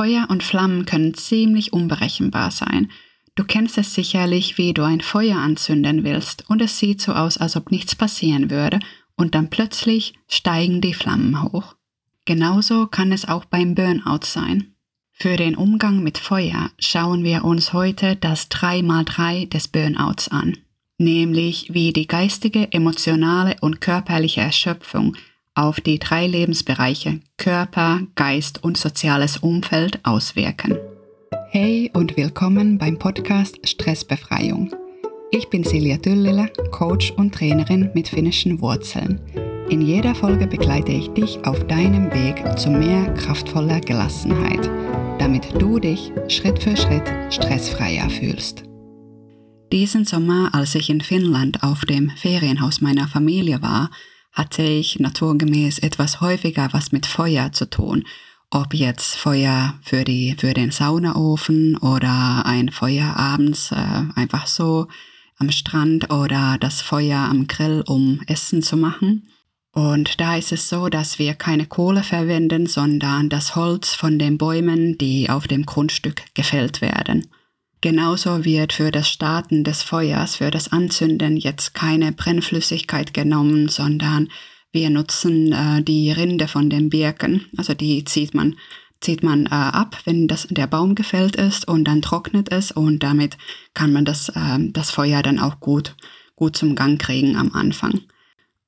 Feuer und Flammen können ziemlich unberechenbar sein. Du kennst es sicherlich, wie du ein Feuer anzünden willst und es sieht so aus, als ob nichts passieren würde und dann plötzlich steigen die Flammen hoch. Genauso kann es auch beim Burnout sein. Für den Umgang mit Feuer schauen wir uns heute das 3x3 des Burnouts an, nämlich wie die geistige, emotionale und körperliche Erschöpfung auf die drei Lebensbereiche Körper, Geist und soziales Umfeld auswirken. Hey und willkommen beim Podcast Stressbefreiung. Ich bin Silja Düllele, Coach und Trainerin mit finnischen Wurzeln. In jeder Folge begleite ich dich auf deinem Weg zu mehr kraftvoller Gelassenheit, damit du dich Schritt für Schritt stressfreier fühlst. Diesen Sommer, als ich in Finnland auf dem Ferienhaus meiner Familie war, hatte ich naturgemäß etwas häufiger was mit Feuer zu tun ob jetzt Feuer für, die, für den Saunaofen oder ein Feuer abends äh, einfach so am Strand oder das Feuer am Grill, um Essen zu machen. Und da ist es so, dass wir keine Kohle verwenden, sondern das Holz von den Bäumen, die auf dem Grundstück gefällt werden. Genauso wird für das Starten des Feuers, für das Anzünden jetzt keine Brennflüssigkeit genommen, sondern wir nutzen äh, die Rinde von den Birken, also die zieht man, zieht man äh, ab, wenn das, der Baum gefällt ist und dann trocknet es und damit kann man das, äh, das Feuer dann auch gut, gut zum Gang kriegen am Anfang.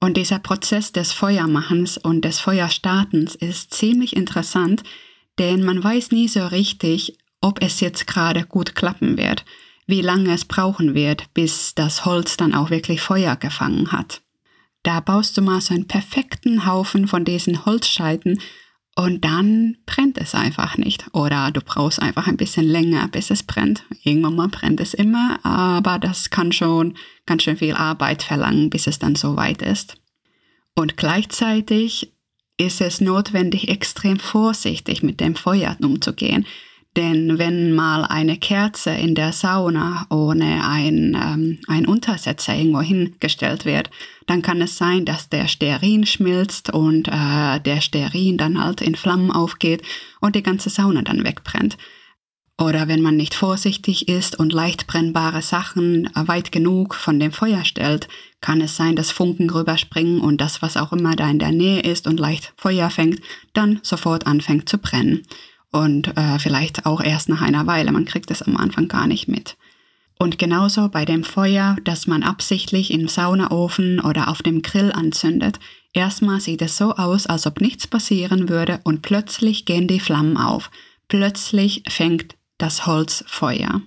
Und dieser Prozess des Feuermachens und des Feuerstartens ist ziemlich interessant, denn man weiß nie so richtig, ob es jetzt gerade gut klappen wird, wie lange es brauchen wird, bis das Holz dann auch wirklich Feuer gefangen hat. Da baust du mal so einen perfekten Haufen von diesen Holzscheiten und dann brennt es einfach nicht. Oder du brauchst einfach ein bisschen länger, bis es brennt. Irgendwann mal brennt es immer, aber das kann schon ganz schön viel Arbeit verlangen, bis es dann so weit ist. Und gleichzeitig ist es notwendig, extrem vorsichtig mit dem Feuer umzugehen. Denn wenn mal eine Kerze in der Sauna ohne ein, ähm, ein Untersetzer irgendwo hingestellt wird, dann kann es sein, dass der Sterin schmilzt und äh, der Sterin dann halt in Flammen aufgeht und die ganze Sauna dann wegbrennt. Oder wenn man nicht vorsichtig ist und leicht brennbare Sachen weit genug von dem Feuer stellt, kann es sein, dass Funken rüberspringen und das, was auch immer da in der Nähe ist und leicht Feuer fängt, dann sofort anfängt zu brennen und äh, vielleicht auch erst nach einer Weile. Man kriegt es am Anfang gar nicht mit. Und genauso bei dem Feuer, das man absichtlich im Saunaofen oder auf dem Grill anzündet. Erstmal sieht es so aus, als ob nichts passieren würde und plötzlich gehen die Flammen auf. Plötzlich fängt das Holz Feuer.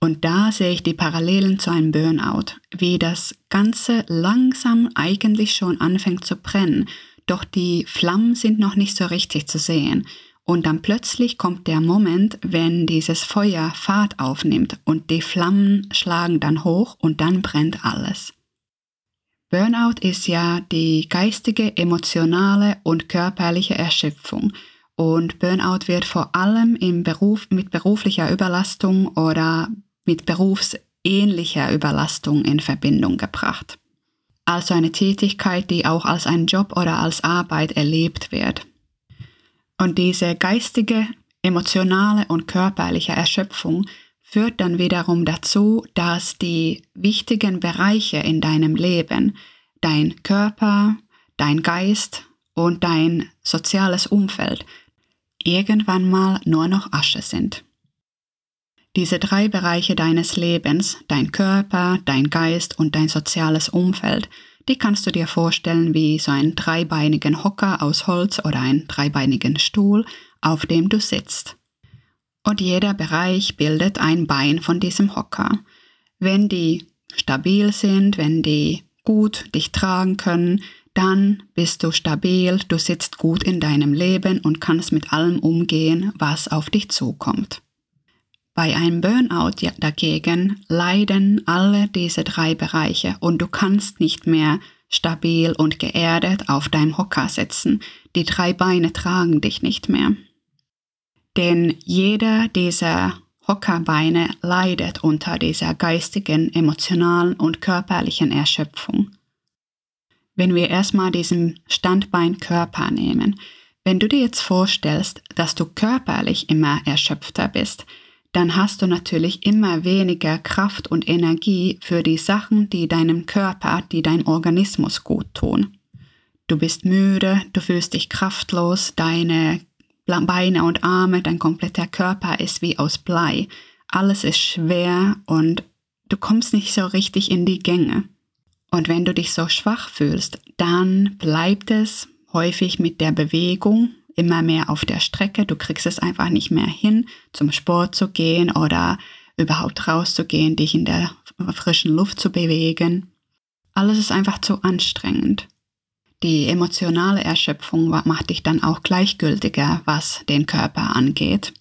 Und da sehe ich die Parallelen zu einem Burnout, wie das Ganze langsam eigentlich schon anfängt zu brennen, doch die Flammen sind noch nicht so richtig zu sehen. Und dann plötzlich kommt der Moment, wenn dieses Feuer Fahrt aufnimmt und die Flammen schlagen dann hoch und dann brennt alles. Burnout ist ja die geistige, emotionale und körperliche Erschöpfung. Und Burnout wird vor allem im Beruf mit beruflicher Überlastung oder mit berufsähnlicher Überlastung in Verbindung gebracht. Also eine Tätigkeit, die auch als ein Job oder als Arbeit erlebt wird. Und diese geistige, emotionale und körperliche Erschöpfung führt dann wiederum dazu, dass die wichtigen Bereiche in deinem Leben, dein Körper, dein Geist und dein soziales Umfeld irgendwann mal nur noch Asche sind. Diese drei Bereiche deines Lebens, dein Körper, dein Geist und dein soziales Umfeld, die kannst du dir vorstellen wie so einen dreibeinigen Hocker aus Holz oder einen dreibeinigen Stuhl, auf dem du sitzt. Und jeder Bereich bildet ein Bein von diesem Hocker. Wenn die stabil sind, wenn die gut dich tragen können, dann bist du stabil, du sitzt gut in deinem Leben und kannst mit allem umgehen, was auf dich zukommt. Bei einem Burnout dagegen leiden alle diese drei Bereiche und du kannst nicht mehr stabil und geerdet auf deinem Hocker sitzen. Die drei Beine tragen dich nicht mehr. Denn jeder dieser Hockerbeine leidet unter dieser geistigen, emotionalen und körperlichen Erschöpfung. Wenn wir erstmal diesen Standbein Körper nehmen, Wenn du dir jetzt vorstellst, dass du körperlich immer erschöpfter bist, dann hast du natürlich immer weniger Kraft und Energie für die Sachen, die deinem Körper, die deinem Organismus gut tun. Du bist müde, du fühlst dich kraftlos, deine Beine und Arme, dein kompletter Körper ist wie aus Blei. Alles ist schwer und du kommst nicht so richtig in die Gänge. Und wenn du dich so schwach fühlst, dann bleibt es häufig mit der Bewegung immer mehr auf der Strecke. Du kriegst es einfach nicht mehr hin, zum Sport zu gehen oder überhaupt rauszugehen, dich in der frischen Luft zu bewegen. Alles ist einfach zu anstrengend. Die emotionale Erschöpfung macht dich dann auch gleichgültiger, was den Körper angeht.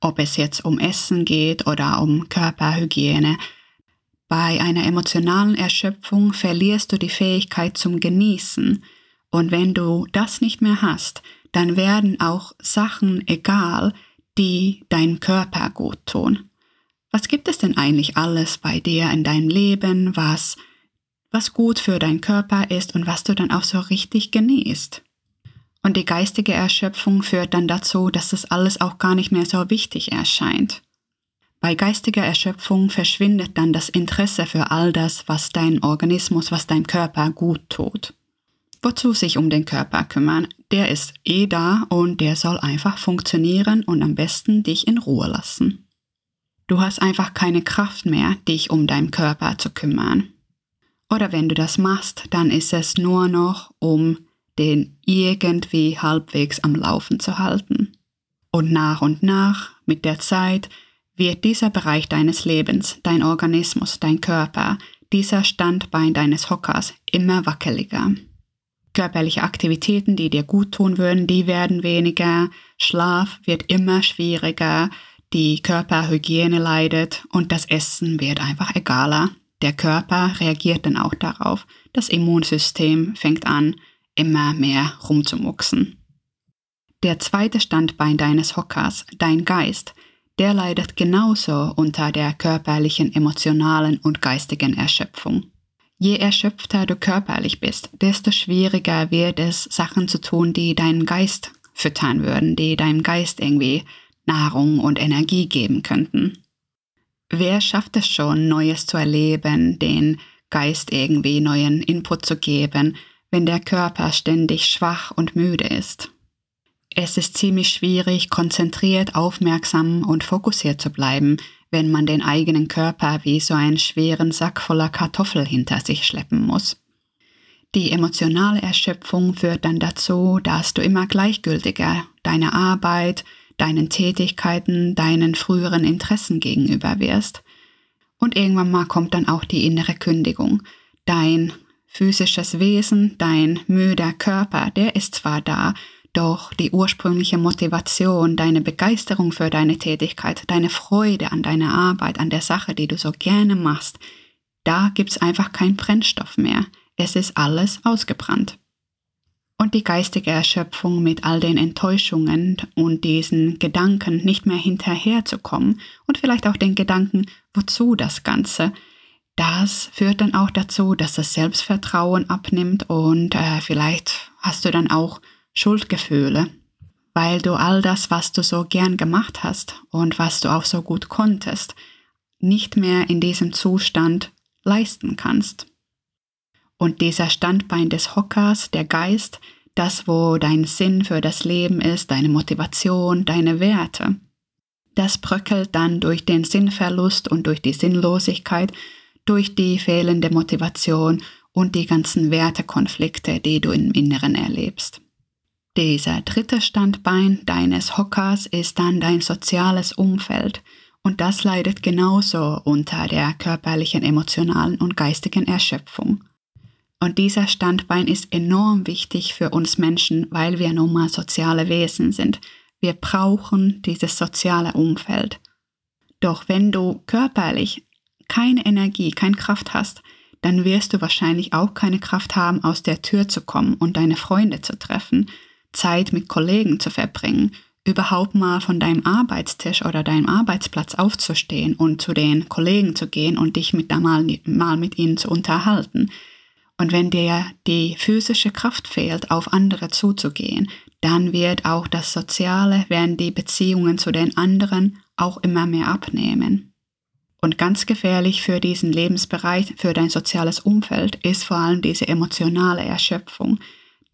Ob es jetzt um Essen geht oder um Körperhygiene. Bei einer emotionalen Erschöpfung verlierst du die Fähigkeit zum Genießen und wenn du das nicht mehr hast, dann werden auch Sachen egal, die deinem Körper gut tun. Was gibt es denn eigentlich alles bei dir in deinem Leben, was, was gut für deinen Körper ist und was du dann auch so richtig genießt? Und die geistige Erschöpfung führt dann dazu, dass das alles auch gar nicht mehr so wichtig erscheint. Bei geistiger Erschöpfung verschwindet dann das Interesse für all das, was dein Organismus, was dein Körper gut tut. Wozu sich um den Körper kümmern? Der ist eh da und der soll einfach funktionieren und am besten dich in Ruhe lassen. Du hast einfach keine Kraft mehr, dich um deinen Körper zu kümmern. Oder wenn du das machst, dann ist es nur noch, um den irgendwie halbwegs am Laufen zu halten. Und nach und nach, mit der Zeit, wird dieser Bereich deines Lebens, dein Organismus, dein Körper, dieser Standbein deines Hockers immer wackeliger körperliche Aktivitäten, die dir gut tun würden, die werden weniger, Schlaf wird immer schwieriger, die Körperhygiene leidet und das Essen wird einfach egaler. Der Körper reagiert dann auch darauf. Das Immunsystem fängt an, immer mehr rumzumucksen. Der zweite Standbein deines Hockers, dein Geist, der leidet genauso unter der körperlichen, emotionalen und geistigen Erschöpfung. Je erschöpfter du körperlich bist, desto schwieriger wird es, Sachen zu tun, die deinen Geist füttern würden, die deinem Geist irgendwie Nahrung und Energie geben könnten. Wer schafft es schon, Neues zu erleben, den Geist irgendwie neuen Input zu geben, wenn der Körper ständig schwach und müde ist? Es ist ziemlich schwierig, konzentriert, aufmerksam und fokussiert zu bleiben, wenn man den eigenen Körper wie so einen schweren Sack voller Kartoffel hinter sich schleppen muss. Die emotionale Erschöpfung führt dann dazu, dass du immer gleichgültiger deiner Arbeit, deinen Tätigkeiten, deinen früheren Interessen gegenüber wirst. Und irgendwann mal kommt dann auch die innere Kündigung. Dein physisches Wesen, dein müder Körper, der ist zwar da, doch die ursprüngliche Motivation, deine Begeisterung für deine Tätigkeit, deine Freude an deiner Arbeit, an der Sache, die du so gerne machst, da gibt's einfach keinen Brennstoff mehr. Es ist alles ausgebrannt. Und die geistige Erschöpfung mit all den Enttäuschungen und diesen Gedanken nicht mehr hinterherzukommen und vielleicht auch den Gedanken, wozu das Ganze, das führt dann auch dazu, dass das Selbstvertrauen abnimmt und äh, vielleicht hast du dann auch Schuldgefühle, weil du all das, was du so gern gemacht hast und was du auch so gut konntest, nicht mehr in diesem Zustand leisten kannst. Und dieser Standbein des Hockers, der Geist, das, wo dein Sinn für das Leben ist, deine Motivation, deine Werte, das bröckelt dann durch den Sinnverlust und durch die Sinnlosigkeit, durch die fehlende Motivation und die ganzen Wertekonflikte, die du im Inneren erlebst. Dieser dritte Standbein deines Hockers ist dann dein soziales Umfeld und das leidet genauso unter der körperlichen, emotionalen und geistigen Erschöpfung. Und dieser Standbein ist enorm wichtig für uns Menschen, weil wir nun mal soziale Wesen sind. Wir brauchen dieses soziale Umfeld. Doch wenn du körperlich keine Energie, keine Kraft hast, dann wirst du wahrscheinlich auch keine Kraft haben, aus der Tür zu kommen und deine Freunde zu treffen, Zeit mit Kollegen zu verbringen, überhaupt mal von deinem Arbeitstisch oder deinem Arbeitsplatz aufzustehen und zu den Kollegen zu gehen und dich mit mal, mal mit ihnen zu unterhalten. Und wenn dir die physische Kraft fehlt, auf andere zuzugehen, dann wird auch das Soziale, werden die Beziehungen zu den anderen auch immer mehr abnehmen. Und ganz gefährlich für diesen Lebensbereich, für dein soziales Umfeld, ist vor allem diese emotionale Erschöpfung.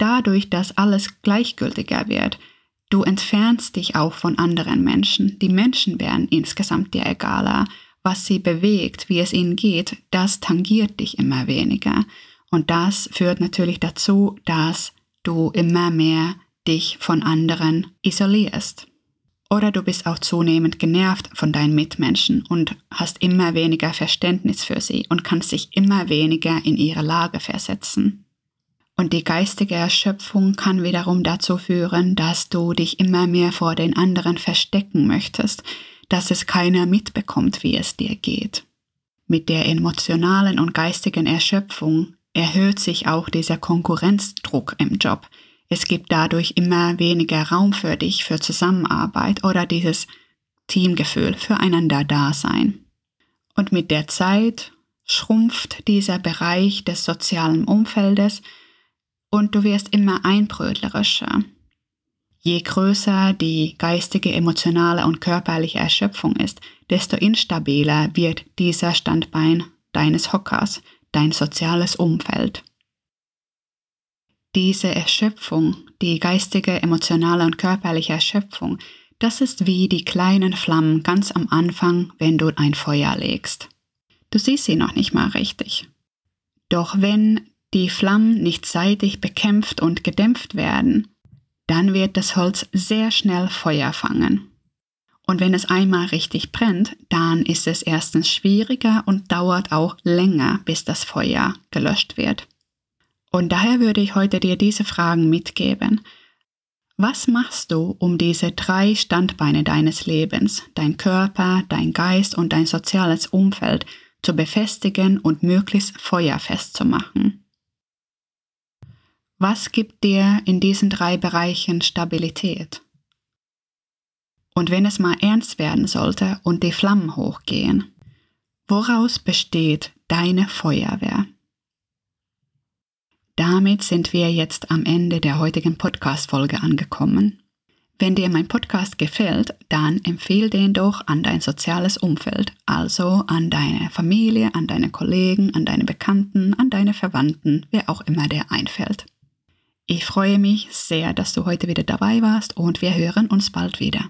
Dadurch, dass alles gleichgültiger wird, du entfernst dich auch von anderen Menschen. Die Menschen werden insgesamt dir egaler. Was sie bewegt, wie es ihnen geht, das tangiert dich immer weniger. Und das führt natürlich dazu, dass du immer mehr dich von anderen isolierst. Oder du bist auch zunehmend genervt von deinen Mitmenschen und hast immer weniger Verständnis für sie und kannst dich immer weniger in ihre Lage versetzen. Und die geistige Erschöpfung kann wiederum dazu führen, dass du dich immer mehr vor den anderen verstecken möchtest, dass es keiner mitbekommt, wie es dir geht. Mit der emotionalen und geistigen Erschöpfung erhöht sich auch dieser Konkurrenzdruck im Job, es gibt dadurch immer weniger Raum für dich, für Zusammenarbeit oder dieses Teamgefühl, füreinander Dasein. Und mit der Zeit schrumpft dieser Bereich des sozialen Umfeldes und du wirst immer einbrötlerischer. Je größer die geistige, emotionale und körperliche Erschöpfung ist, desto instabiler wird dieser Standbein deines Hockers, dein soziales Umfeld diese Erschöpfung, die geistige, emotionale und körperliche Erschöpfung, das ist wie die kleinen Flammen ganz am Anfang, wenn du ein Feuer legst. Du siehst sie noch nicht mal richtig. Doch wenn die Flammen nicht seitig bekämpft und gedämpft werden, dann wird das Holz sehr schnell Feuer fangen. Und wenn es einmal richtig brennt, dann ist es erstens schwieriger und dauert auch länger, bis das Feuer gelöscht wird. Und daher würde ich heute dir diese Fragen mitgeben. Was machst du, um diese drei Standbeine deines Lebens, dein Körper, dein Geist und dein soziales Umfeld zu befestigen und möglichst feuerfest zu machen? Was gibt dir in diesen drei Bereichen Stabilität? Und wenn es mal ernst werden sollte und die Flammen hochgehen, woraus besteht deine Feuerwehr? Damit sind wir jetzt am Ende der heutigen Podcast-Folge angekommen. Wenn dir mein Podcast gefällt, dann empfehle den doch an dein soziales Umfeld, also an deine Familie, an deine Kollegen, an deine Bekannten, an deine Verwandten, wer auch immer dir einfällt. Ich freue mich sehr, dass du heute wieder dabei warst und wir hören uns bald wieder.